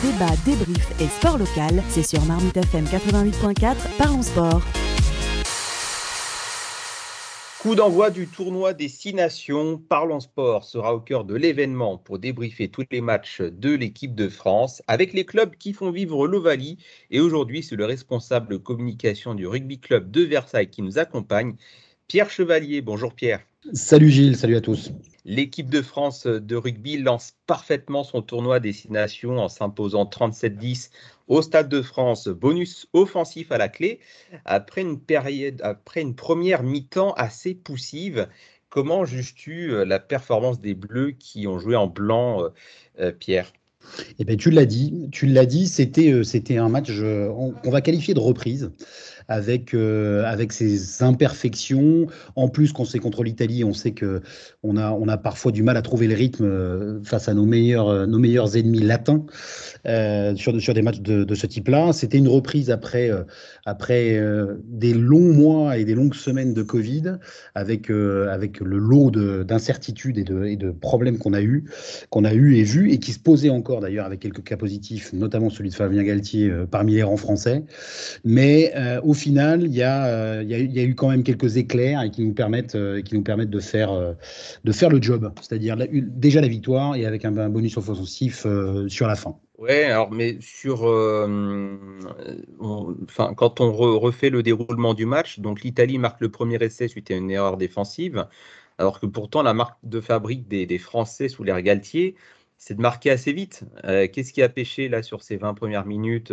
Débat, débrief et sport local, c'est sur Marmite FM 88.4, parlons sport. Coup d'envoi du tournoi des Six Nations. Parlons Sport sera au cœur de l'événement pour débriefer tous les matchs de l'équipe de France avec les clubs qui font vivre l'Ovalie. Et aujourd'hui, c'est le responsable communication du rugby club de Versailles qui nous accompagne, Pierre Chevalier. Bonjour Pierre. Salut Gilles, salut à tous. L'équipe de France de rugby lance parfaitement son tournoi Destination en s'imposant 37-10 au Stade de France. Bonus offensif à la clé. Après une, période, après une première mi-temps assez poussive, comment juges-tu euh, la performance des Bleus qui ont joué en blanc, euh, euh, Pierre? Eh ben, tu l'as dit, tu l'as dit, c'était c'était un match qu'on va qualifier de reprise avec, euh, avec ses imperfections. En plus, quand c'est contre l'Italie, on sait que on a, on a parfois du mal à trouver le rythme euh, face à nos meilleurs, euh, nos meilleurs ennemis latins sur, sur des matchs de, de ce type-là. C'était une reprise après, après des longs mois et des longues semaines de Covid, avec, avec le lot d'incertitudes et de, et de problèmes qu'on a eu, qu'on a eu et vu, et qui se posaient encore d'ailleurs avec quelques cas positifs, notamment celui de Fabien Galtier parmi les rangs français. Mais au final, il y, a, euh, il, y a, eu quand même quelques éclairs et qui nous permettent, euh, euh, de faire le job, c'est-à-dire déjà la victoire et avec un, bonus offensif sur la fin. Ouais, alors mais sur, quand on refait le déroulement du match, donc l'Italie marque le premier essai suite à une erreur défensive, alors que pourtant la marque de fabrique des, Français sous l'air Galtier, c'est de marquer assez vite. Qu'est-ce qui a pêché là sur ces 20 premières minutes?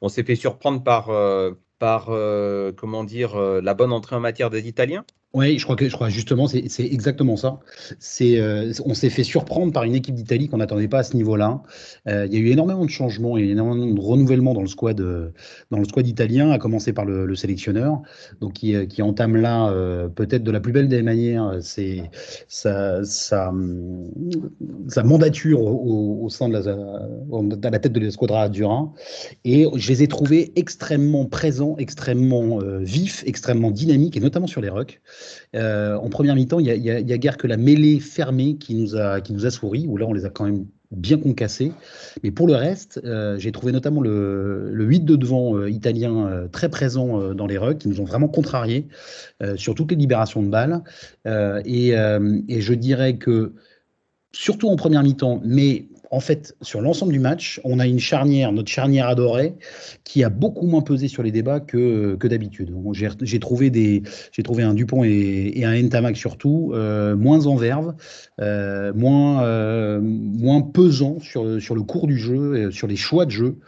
On s'est fait surprendre par par euh, comment dire euh, la bonne entrée en matière des Italiens? Oui, je crois que je crois justement c'est exactement ça. C'est euh, on s'est fait surprendre par une équipe d'Italie qu'on n'attendait pas à ce niveau-là. Euh, il y a eu énormément de changements et énormément de renouvellement dans le squad euh, dans le squad italien, à commencer par le, le sélectionneur, donc qui, qui entame là peut-être de la plus belle des manières, c'est sa, sa, sa, mandature au, au, sein de la, à la tête de l'escadra Durin. Et je les ai trouvés extrêmement présents, extrêmement vifs, extrêmement dynamiques et notamment sur les rucks. Euh, en première mi-temps, il n'y a, guère que la mêlée fermée qui nous, a, a souri, où là, on les a quand même bien concassés. Mais pour le reste, euh, j'ai trouvé notamment le, le 8 de devant euh, italien très présent dans les rugs, qui nous ont vraiment contrariés sur toutes les libérations de balles. Et, je dirais que, surtout en première mi-temps, mais en fait, sur l'ensemble du match, on a une charnière, notre charnière adorée, qui a beaucoup moins pesé sur les débats que, que d'habitude. J'ai trouvé, trouvé un Dupont et, un Ntamak surtout, euh, moins en verve, euh, moins, euh, moins pesant sur, sur le cours du jeu, sur les choix de jeu.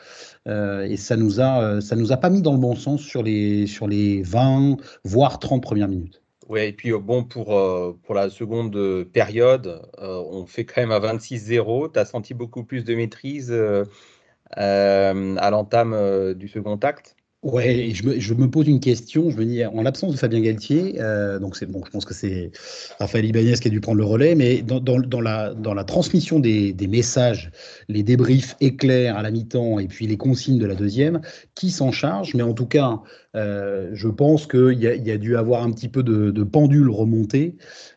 et ça nous a, nous a pas mis dans le bon sens sur les, sur les 20, voire 30 premières minutes. Ouais, et puis euh, bon, pour, euh, pour la seconde période, euh, on fait quand même à 26-0. Tu as senti beaucoup plus de maîtrise à l'entame du second acte? Ouais, je me, je me, pose une question. Je me dis, en l'absence de Fabien Galtier, euh, donc c'est bon, je pense que c'est Raphaël Ibanez qui a dû prendre le relais, mais dans, dans, dans la, dans la transmission des, des, messages, les débriefs éclairs à la mi-temps et puis les consignes de la deuxième, qui s'en charge? Mais en tout cas, euh, je pense qu'il y, y, a dû avoir un petit peu de, de pendule remontée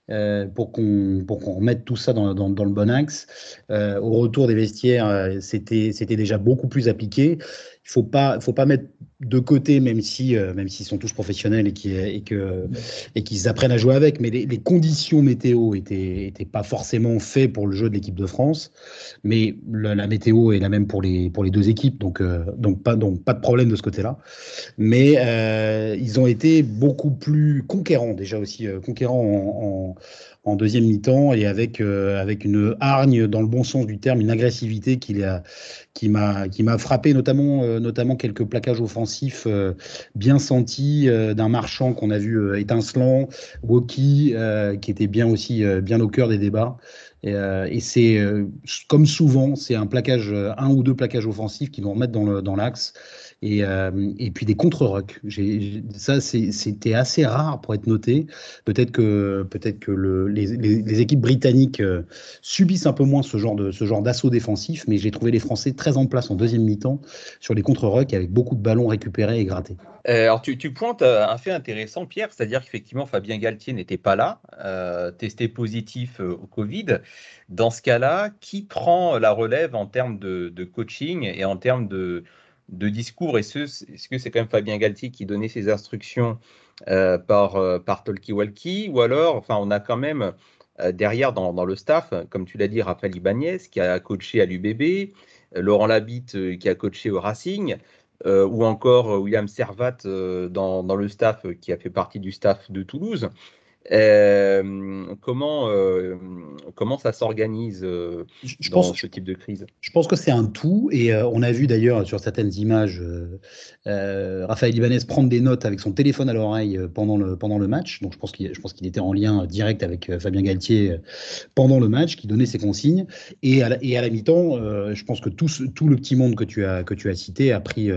euh, pour qu'on qu'on remette tout ça dans, le bon axe. Euh, au retour des vestiaires, c'était c'était déjà beaucoup plus appliqué il faut pas, faut pas mettre de côté, même si, euh, même s'ils sont tous professionnels et qu'ils et que, et qu'ils apprennent à jouer avec, mais les, conditions météo étaient, étaient pas forcément faites pour le jeu de l'équipe de France. Mais la, météo est la même pour les, pour les deux équipes, donc, euh, donc pas, donc pas de problème de ce côté-là. Mais euh, ils ont été beaucoup plus conquérants déjà aussi, conquérants en, en deuxième mi-temps et avec, euh, avec une hargne dans le bon sens du terme, une agressivité qui, a, qui m'a qui m'a frappé notamment euh, notamment quelques plaquages offensifs euh, bien sentis d'un marchand qu'on a vu étincelant, Woki qui était bien aussi bien au cœur des débats et, et c'est comme souvent c'est un plaquage un ou deux plaquages offensifs qui vont remettre dans l'axe et, puis des contre-rucks. Ça, c'était assez rare pour être noté. Peut-être que, peut-être que le, les, équipes britanniques euh, subissent un peu moins ce genre d'assaut défensif, mais j'ai trouvé les Français très en place en deuxième mi-temps sur les contre-rucks avec beaucoup de ballons récupérés et grattés. Euh, alors tu, pointes un fait intéressant, Pierre, c'est-à-dire qu'effectivement Fabien Galtier n'était pas là, euh, testé positif au Covid. Dans ce cas-là, qui prend la relève en termes de, coaching et en termes de discours? Est-ce que c'est quand même Fabien Galtier qui donnait ses instructions euh, par, euh, par Ou alors, enfin, on a quand même euh, derrière dans, le staff, comme tu l'as dit, Raphaël Ibanez qui a coaché à l'UBB, Laurent Labitte qui a coaché au Racing, ou encore William Servat dans, le staff qui a fait partie du staff de Toulouse. Euh, comment, euh, comment ça s'organise euh, dans pense, ce type de crise? Je pense que c'est un tout, et on a vu d'ailleurs sur certaines images Raphaël Ibanez prendre des notes avec son téléphone à l'oreille pendant le, pendant le match. Donc je pense qu'il était en lien direct avec Fabien Galtier pendant le match, qui donnait ses consignes. Et à la, et à la mi-temps, je pense que tout, tout le petit monde que tu as, que tu as cité a pris,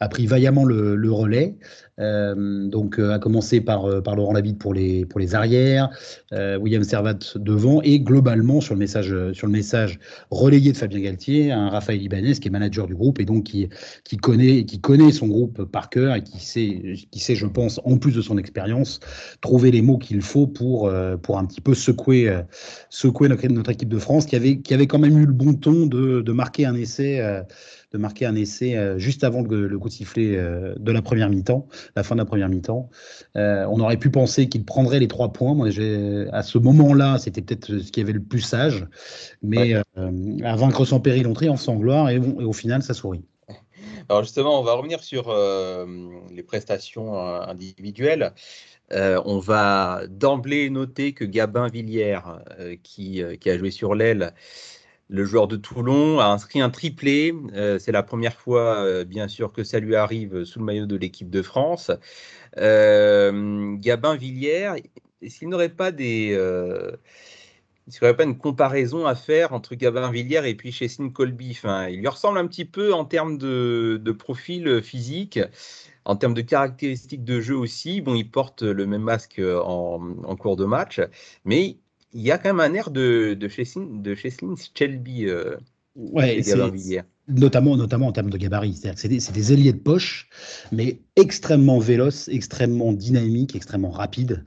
a pris vaillamment le, le relais. Euh, donc, à commencer par, euh, par Laurent Labitte pour les, pour les arrières, euh, William Servat devant, et globalement sur le message, sur le message relayé de Fabien Galtier, un Raphaël Ibanez qui est manager du groupe et donc qui, qui, connaît, qui connaît son groupe par cœur et qui sait, qui sait, je pense, en plus de son expérience, trouver les mots qu'il faut pour, pour un petit peu secouer, secouer notre, notre, équipe de France qui avait, qui avait quand même eu le bon ton de, de marquer un essai de marquer un essai euh, juste avant le, coup de sifflet euh, de la première mi-temps, la fin de la première mi-temps. Euh, on aurait pu penser qu'il prendrait les trois points. Moi, à ce moment-là, c'était peut-être ce qui avait le plus sage, mais à vaincre sans péril, on triomphe sans gloire, et, au final, ça sourit. Alors justement, on va revenir sur les prestations individuelles. on va d'emblée noter que Gabin Villière, qui, qui, a joué sur l'aile, le joueur de Toulon a inscrit un triplé. Euh, c'est la première fois, euh, bien sûr, que ça lui arrive sous le maillot de l'équipe de France. Euh, Gabin Villière, s'il n'aurait pas des. aurait pas une comparaison à faire entre Gabin Villière et puis Chessine Colby. Enfin, il lui ressemble un petit peu en termes de, profil physique, en termes de caractéristiques de jeu aussi. Bon, il porte le même masque en, en cours de match, mais il y a quand même un air de, de Cheslin, de Shelby. Euh, ouais, notamment, notamment en termes de gabarit. C'est des, des, ailiers de poche, mais extrêmement véloces, extrêmement dynamiques, extrêmement rapides.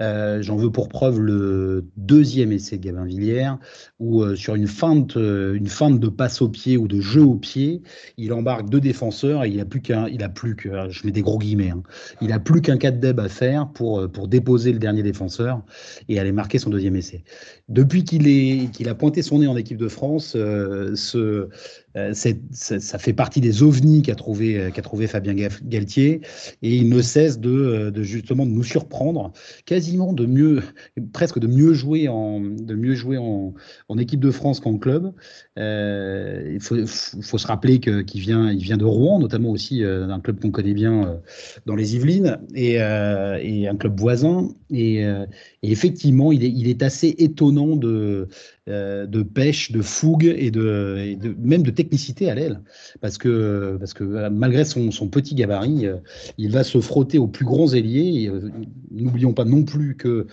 Euh, j'en veux pour preuve le deuxième essai de Gabin Villière, où euh, sur une feinte, euh, une feinte de passe au pied ou de jeu au pied, il embarque deux défenseurs et il a plus qu'un, il a plus je mets des gros guillemets, hein, il a plus qu'un 4 deb à faire pour, pour déposer le dernier défenseur et aller marquer son deuxième essai. Depuis qu'il a pointé son nez en équipe de France, ce, ça fait partie des ovnis qu'a trouvé, qu'a trouvé Fabien Galtier et il ne cesse de, justement de nous surprendre, quasiment de mieux, presque de mieux jouer en, de mieux jouer en, équipe de France qu'en club. Euh, il faut, se rappeler qu'il vient, il vient de Rouen, notamment aussi euh, d'un club qu'on connaît bien euh, dans les Yvelines et, un club voisin. Et, effectivement, il est, il est assez étonnant de euh, de pêche, de fougue et de, même de technicité à l'aile. Parce que, parce que euh, malgré son, petit gabarit, euh, il va se frotter aux plus grands ailiers. N'oublions pas non plus que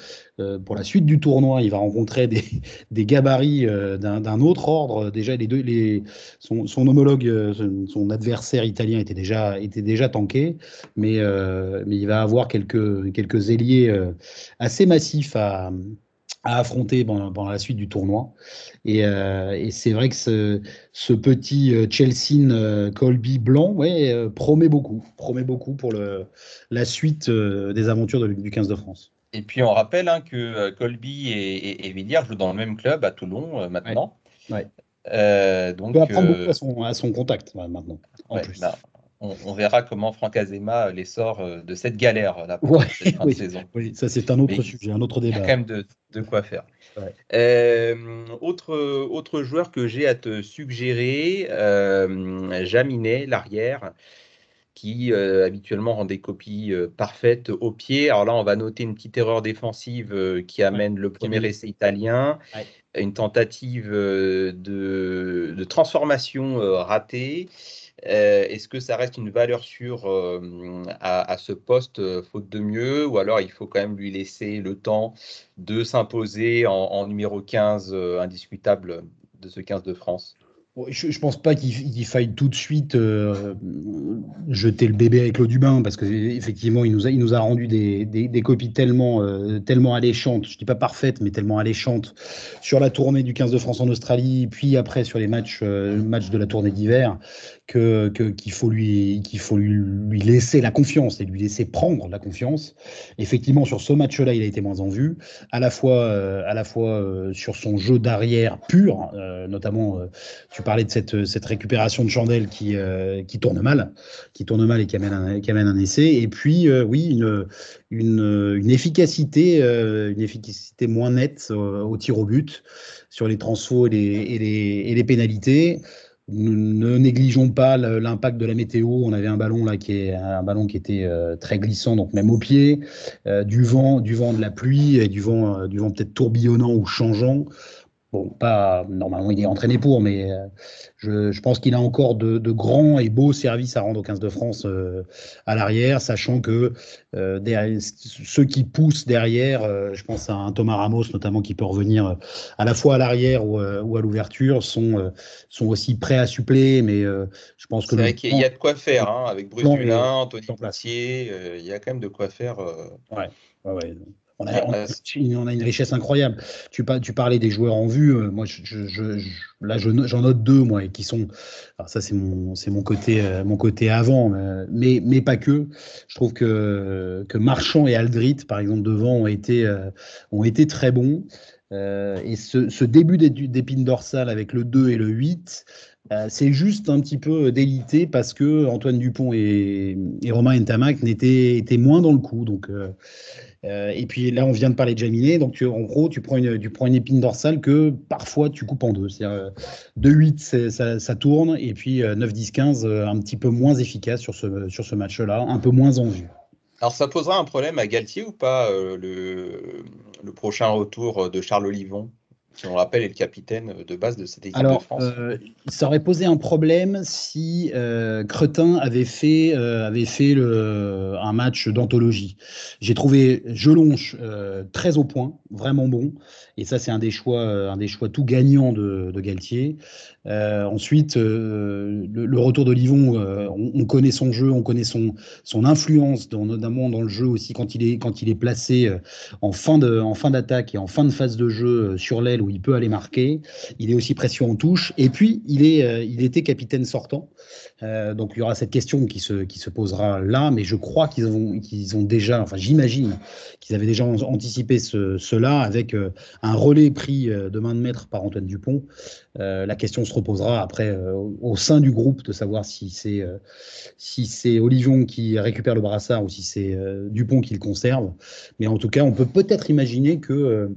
pour la suite du tournoi, il va rencontrer des, gabarits d'un autre ordre. Déjà, les deux, les, son, homologue, son adversaire italien était déjà, était déjà tanké, mais, mais il va avoir quelques, quelques ailiers assez massifs à à affronter pendant, la suite du tournoi. Et, euh, c'est vrai que ce, petit euh, Chelsea euh, Colby blanc ouais, promet beaucoup, promet beaucoup pour le, la suite des aventures du 15 de France. Et puis on rappelle hein, que Colby et, et, Villiers jouent dans le même club à Toulon maintenant. Ouais. donc, on peut apprendre beaucoup à son, contact maintenant. En plus. Bah, on, verra comment Franck Azema les sort euh, de cette galère là pour cette fin de saison. Oui, ça c'est un autre sujet, un autre débat. Il y a quand même de, quoi faire. Euh, autre, autre joueur que j'ai à te suggérer, euh, Jaminet, l'arrière. Qui habituellement rend des copies parfaites au pied. Alors là, on va noter une petite erreur défensive qui amène le premier essai italien, une tentative de, de transformation ratée. Euh, est-ce que ça reste une valeur sûre euh, à, ce poste, euh, faute de mieux, ou alors il faut quand même lui laisser le temps de s'imposer en, numéro 15 indiscutable de ce 15 de France? Je, ne pense pas qu'il faille tout de suite jeter le bébé avec l'eau du bain parce qu'effectivement il nous a, il nous a rendu des, copies tellement, tellement alléchantes, je dis pas parfaites mais tellement alléchantes sur la tournée du 15 de France en Australie, puis après sur les matchs, matchs de la tournée d'hiver que qu'il faut lui qu'il faut lui, laisser la confiance et lui laisser prendre la confiance. Effectivement, sur ce match-là, il a été moins en vue, à la fois euh, à la fois euh, sur son jeu d'arrière pur, euh, notamment tu parlais de cette cette récupération de chandelle qui qui tourne mal, qui tourne mal et qui amène un, qui amène un essai, et puis oui une une, efficacité une efficacité moins nette au tir au but sur les transfos et les, et les, et les pénalités ne négligeons pas l'impact de la météo. On avait un ballon là qui est un ballon qui était euh, très glissant, donc même au pied, euh, du vent, du vent de la pluie et du vent, euh, du vent peut-être tourbillonnant ou changeant. Bon, pas normalement il est entraîné pour, mais euh, je, pense qu'il a encore de, grands et beaux services à rendre au 15 de France euh, à l'arrière, sachant que euh, ceux qui poussent derrière, je pense à un Thomas Ramos notamment qui peut revenir à la fois à l'arrière ou, à l'ouverture, sont, sont aussi prêts à suppléer, mais je pense que c'est vrai qu'il y a de quoi faire hein, avec Bruce Hulin, Anthony Placier, il y a quand même de quoi faire. Ouais, ouais, ouais. On a, une richesse incroyable. Tu, parlais des joueurs en vue. Euh, moi, je, là, j'en note deux, moi, qui sont. Alors ça, c'est mon, c'est mon côté, euh, mon côté avant, mais, mais pas que. Je trouve que que Marchand et Aldrit, par exemple, devant, ont été, euh, ont été très bons. et ce, ce début d'épine dorsale avec le 2 et le 8, c'est juste un petit peu délité parce que Antoine Dupont et, et Romain Ntamak étaient, étaient moins dans le coup. Donc, euh, et puis là, on vient de parler de Jaminet. Donc, en gros, tu prends, une, tu épine dorsale que parfois tu coupes en deux. C'est-à-dire 2-8, euh, ça, tourne. Et puis 9-10-15, euh, un petit peu moins efficace sur ce, match-là, un peu moins en vue. Alors, ça posera un problème à Galtier ou pas, le prochain retour de Charles Olivon? Qui, on rappelle, est le capitaine de base de cette équipe de France. Euh, ça aurait posé un problème si euh, Cretin avait fait, euh, avait fait le, un match d'anthologie. J'ai trouvé Jelonche très au point, vraiment bon. Et ça, c'est un des choix, un des choix tout gagnants de, de Galtier. ensuite, le, retour de Livon, on, connaît son jeu, on connaît son, son influence, dans, notamment dans le jeu aussi quand il est, quand il est placé en fin d'attaque et en fin de phase de jeu sur l'aile où il peut aller marquer. Il est aussi précieux en touche. Et puis, il, est, euh, il était capitaine sortant. Euh, donc, il y aura cette question qui se, qui se posera là. Mais je crois qu'ils ont, qu'ils ont déjà, enfin, j'imagine qu'ils avaient déjà anticipé cela avec euh, un relais pris de main de maître par Antoine Dupont. la question se reposera après au sein du groupe de savoir si c'est si c'est Olivion qui récupère le brassard ou si c'est Dupont qui le conserve. Mais en tout cas, on peut peut-être imaginer que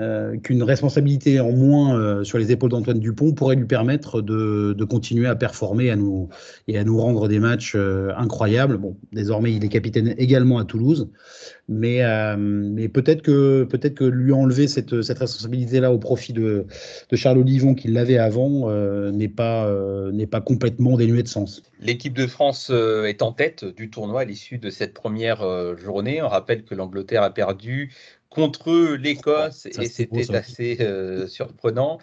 euh, qu'une responsabilité en moins euh, sur les épaules d'Antoine Dupont pourrait lui permettre de, continuer à performer à nous, et à nous rendre des matchs euh, incroyables. Bon, désormais, il est capitaine également à Toulouse, mais, peut-être que, peut que lui enlever cette, cette responsabilité-là au profit de, Charles Olivon, qui l'avait avant, n'est pas, pas complètement dénué de sens. L'équipe de France est en tête du tournoi à l'issue de cette première journée. On rappelle que l'Angleterre a perdu contre l'Écosse et c'était assez euh, surprenant.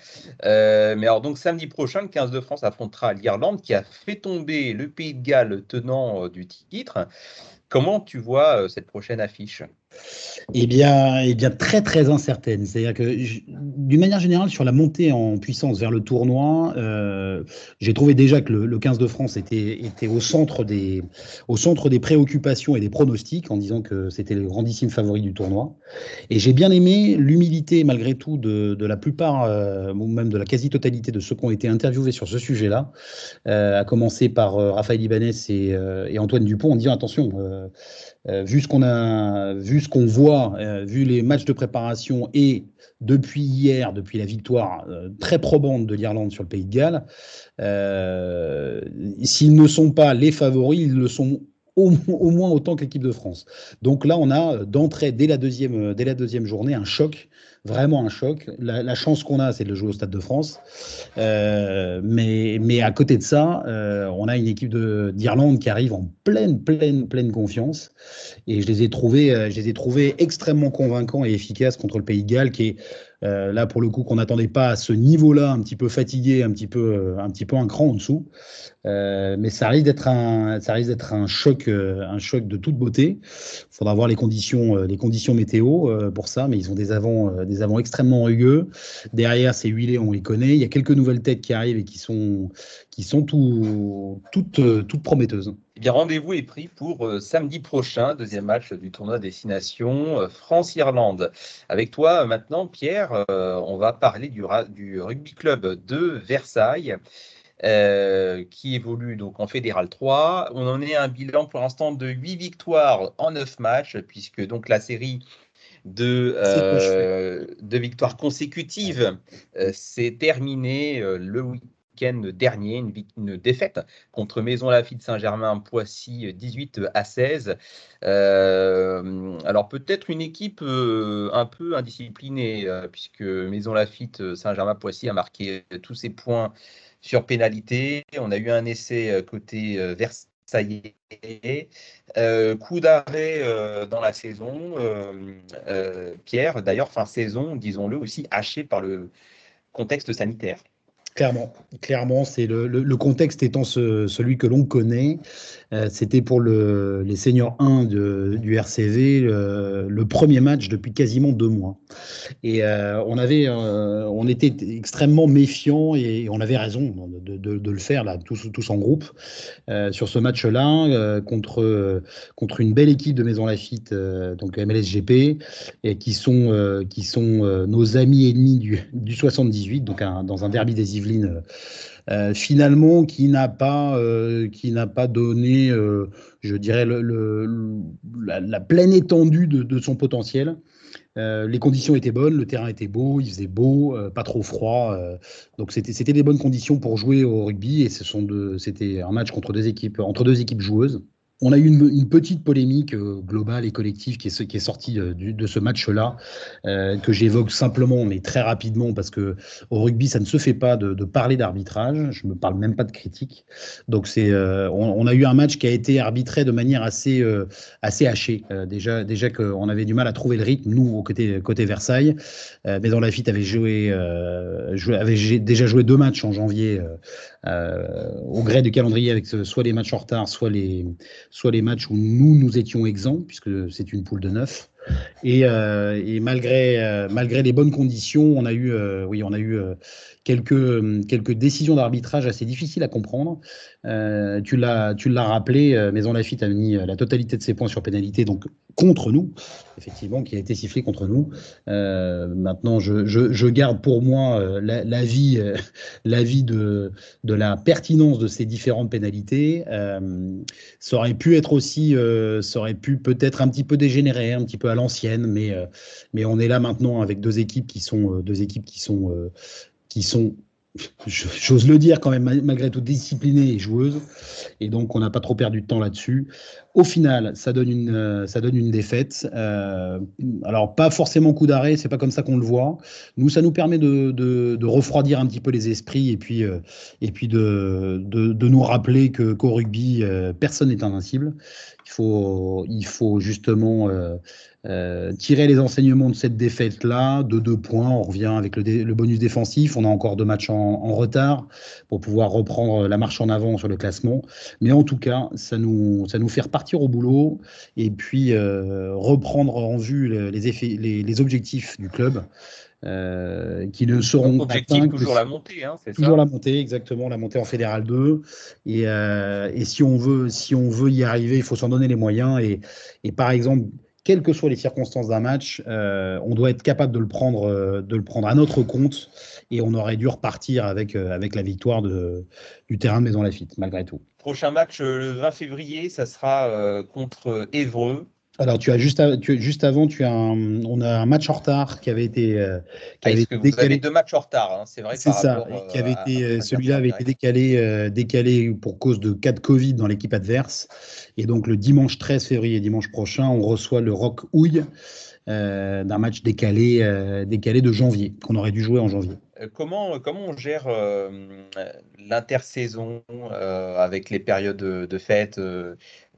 Euh, mais alors donc samedi prochain, le 15 de France affrontera l'Irlande qui a fait tomber le Pays de Galles tenant euh, du titre. Comment tu vois cette prochaine affiche? Eh bien, eh bien, très très incertaine. C'est-à-dire que, d'une manière générale, sur la montée en puissance vers le tournoi, euh, j'ai trouvé déjà que le, 15 de France était, au, centre des, préoccupations et des pronostics, en disant que c'était le grandissime favori du tournoi. Et j'ai bien aimé l'humilité, malgré tout, de, la plupart, euh, ou même de la quasi-totalité de ceux qui ont été interviewés sur ce sujet-là, euh, à commencer par Raphaël Ibanez et, Antoine Dupont, en disant attention vu ce qu'on a, vu ce qu'on voit, vu les matchs de préparation et depuis hier, depuis la victoire très probante de l'Irlande sur le Pays de Galles, s'ils ne sont pas les favoris, ils le sont au, moins autant que l'équipe de France. Donc là, on a d'entrée, dès, la deuxième, dès la deuxième journée, un choc, vraiment un choc. La, chance qu'on a, c'est de le jouer au Stade de France. Euh, mais, mais à côté de ça, euh, on a une équipe d'Irlande qui arrive en pleine, pleine, pleine confiance. Et je les ai trouvés, euh, je les ai trouvés extrêmement convaincants et efficaces contre le Pays de Galles, qui est euh, là, pour le coup, qu'on n'attendait pas à ce niveau-là, un petit peu fatigué, un petit peu, euh, un petit peu un cran en dessous. Euh, mais ça risque d'être un, ça risque d'être un choc, un choc de toute beauté. Il faudra voir les conditions, les conditions météo pour ça, mais ils ont des avants, des avants extrêmement rugueux. Derrière, c'est huilé, on les connaît. Il y a quelques nouvelles têtes qui arrivent et qui sont, qui sont tout, toutes, toutes prometteuses. Eh bien, rendez-vous est pris pour euh, samedi prochain, deuxième match du tournoi Destination euh, France-Irlande. Avec toi maintenant, Pierre, euh, on va parler du, du, rugby club de Versailles. qui évolue donc en Fédéral 3. On en est à un bilan pour l'instant de 8 victoires en 9 matchs, puisque donc la série de, de victoires consécutives s'est terminée le week dernier, une, défaite contre Maison Lafitte Saint-Germain Poissy 18 à 16. Euh, alors peut-être une équipe euh, un peu indisciplinée euh, puisque Maison Lafitte Saint-Germain Poissy a marqué tous ses points sur pénalité. On a eu un essai côté Versailles. coup d'arrêt dans la saison. Pierre, d'ailleurs, fin saison, disons-le aussi, haché par le contexte sanitaire. Clairement, clairement, c'est le, le, contexte étant celui que l'on connaît. Euh, c'était pour le, les seniors 1 de, du RCV le, premier match depuis quasiment deux mois. Et euh, on avait, euh, on était extrêmement méfiants et on avait raison de, de, le faire là, tous, tous en groupe sur ce match-là contre contre une belle équipe de Maison Lafitte, donc MLSGP, et qui sont qui sont nos amis ennemis du, du 78, donc dans un derby des Yvelines, euh, finalement, qui n'a pas, euh, pas donné, euh, je dirais, la, pleine étendue de, son potentiel. les conditions étaient bonnes, le terrain était beau, il faisait beau, pas trop froid. donc c'était, des bonnes conditions pour jouer au rugby et c'était un match contre deux équipes, entre deux équipes joueuses. On a eu une, petite polémique euh, globale et collective qui est, sortie euh, de, ce match-là, euh, que j'évoque simplement, mais très rapidement, parce que au rugby, ça ne se fait pas de, parler d'arbitrage. Je ne me parle même pas de critique. Donc, on, a eu un match qui a été arbitré de manière assez, assez hachée. déjà, déjà qu'on avait du mal à trouver le rythme, nous, au côté, côté Versailles. mais dans la FIT avait joué, avait déjà joué deux matchs en janvier au gré du calendrier avec soit les matchs en retard, soit les, soit les matchs où nous, nous étions exempts, puisque c'est une poule de neuf. Et, euh, et malgré, euh, malgré les bonnes conditions, on a eu, oui, on a eu quelques, quelques décisions d'arbitrage assez difficiles à comprendre. Euh, tu l'as rappelé, euh, Maison Lafitte a mis la totalité de ses points sur pénalité, donc contre nous, effectivement, qui a été sifflé contre nous. Euh, maintenant, je, je, je, garde pour moi l'avis la, la de, de la pertinence de ces différentes pénalités. ça aurait pu être aussi, ça aurait pu peut-être un petit peu dégénérer, un petit peu l'ancienne, mais, mais on est là maintenant avec deux équipes qui sont, deux équipes qui sont qui sont, j'ose le dire quand même, malgré tout disciplinées et joueuses. Et donc, on n'a pas trop perdu de temps là-dessus. Au final, ça donne une, euh, ça donne une défaite. Euh, alors, pas forcément coup d'arrêt, c'est pas comme ça qu'on le voit. Nous, ça nous permet de, de, refroidir un petit peu les esprits et puis, euh, et puis de, de, nous rappeler que qu'au rugby, personne n'est invincible. Il faut, il faut justement euh, tirer les enseignements de cette défaite-là, de deux points, on revient avec le, bonus défensif, on a encore deux matchs en, retard pour pouvoir reprendre la marche en avant sur le classement. Mais en tout cas, ça nous, ça nous fait repartir au boulot et puis euh, reprendre en vue les, effets, les, objectifs du club. Euh, qui ne seront pas objectif toujours la montée, hein, c'est toujours la montée, exactement, la montée en fédéral 2. Et, et, si on veut, si on veut y arriver, il faut s'en donner les moyens. Et, et par exemple, quelles que soient les circonstances d'un match, on doit être capable de le prendre, de le prendre à notre compte et on aurait dû repartir avec, avec la victoire du terrain de Maison Lafitte, malgré tout. Prochain match le 20 février, ça sera contre Évreux. Alors, tu as juste, juste avant, tu as on a un match en retard qui avait été, euh, qui avait été décalé. Vous avez deux matchs en retard, hein, c'est vrai. C'est ça. qui avait euh, été, euh, celui-là avait été décalé, décalé pour cause de cas de Covid dans l'équipe adverse. Et donc le dimanche 13 février, dimanche prochain, on reçoit le Rock Houille d'un match décalé, décalé de janvier qu'on aurait dû jouer en janvier. Comment, comment on gère l'intersaison avec les périodes de, de fête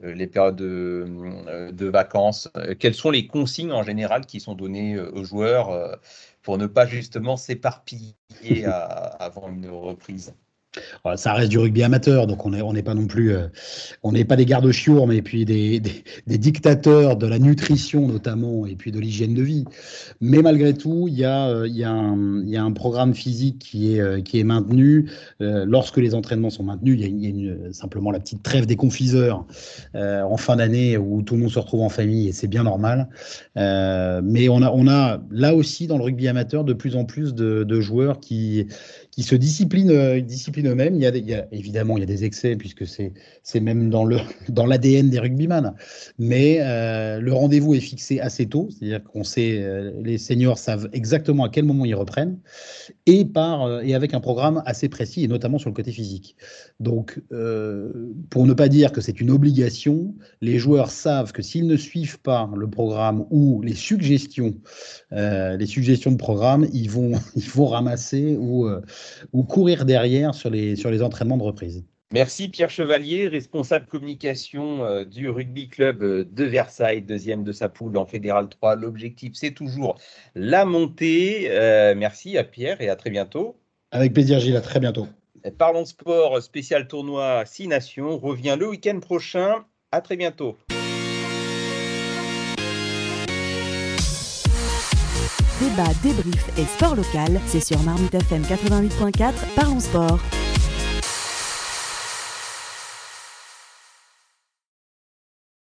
euh, les périodes de, euh, vacances? Euh, Quelles sont les consignes en général qui sont données aux joueurs pour ne pas justement s'éparpiller avant une reprise? Ça reste du rugby amateur, donc on n'est pas non plus, euh, on n'est pas des gardes-chiours, mais puis des, dictateurs de la nutrition notamment, et puis de l'hygiène de vie. Mais malgré tout, il y a, euh, un, programme physique qui est, euh, maintenu. lorsque les entraînements sont maintenus, il y a, simplement la petite trêve des confiseurs en fin d'année où tout le monde se retrouve en famille et c'est bien normal. mais on a, là aussi dans le rugby amateur de plus en plus de joueurs qui qui se disciplinent, euh, disciplinent eux-mêmes. Il, évidemment il y a des excès puisque c'est même dans le dans l'ADN des rugbyman. Mais euh, le rendez-vous est fixé assez tôt, c'est-à-dire qu'on sait euh, les seniors savent exactement à quel moment ils reprennent et par et avec un programme assez précis et notamment sur le côté physique. Donc pour ne pas dire que c'est une obligation, les joueurs savent que s'ils ne suivent pas le programme ou les suggestions les suggestions de programme, ils vont ils vont ramasser ou ou courir derrière sur les, sur les entraînements de reprise. Merci Pierre Chevalier, responsable communication euh, du rugby club euh, de Versailles, deuxième de sa poule en Fédéral 3. L'objectif, c'est toujours la montée. Euh, merci à Pierre et à très bientôt. Avec plaisir Gilles, à très bientôt. Parlons sport, spécial tournoi 6 Nations, revient le week-end prochain. À très bientôt. Débat, débrief et sport local, c'est sur Marmite FM 88.4, parlons sport.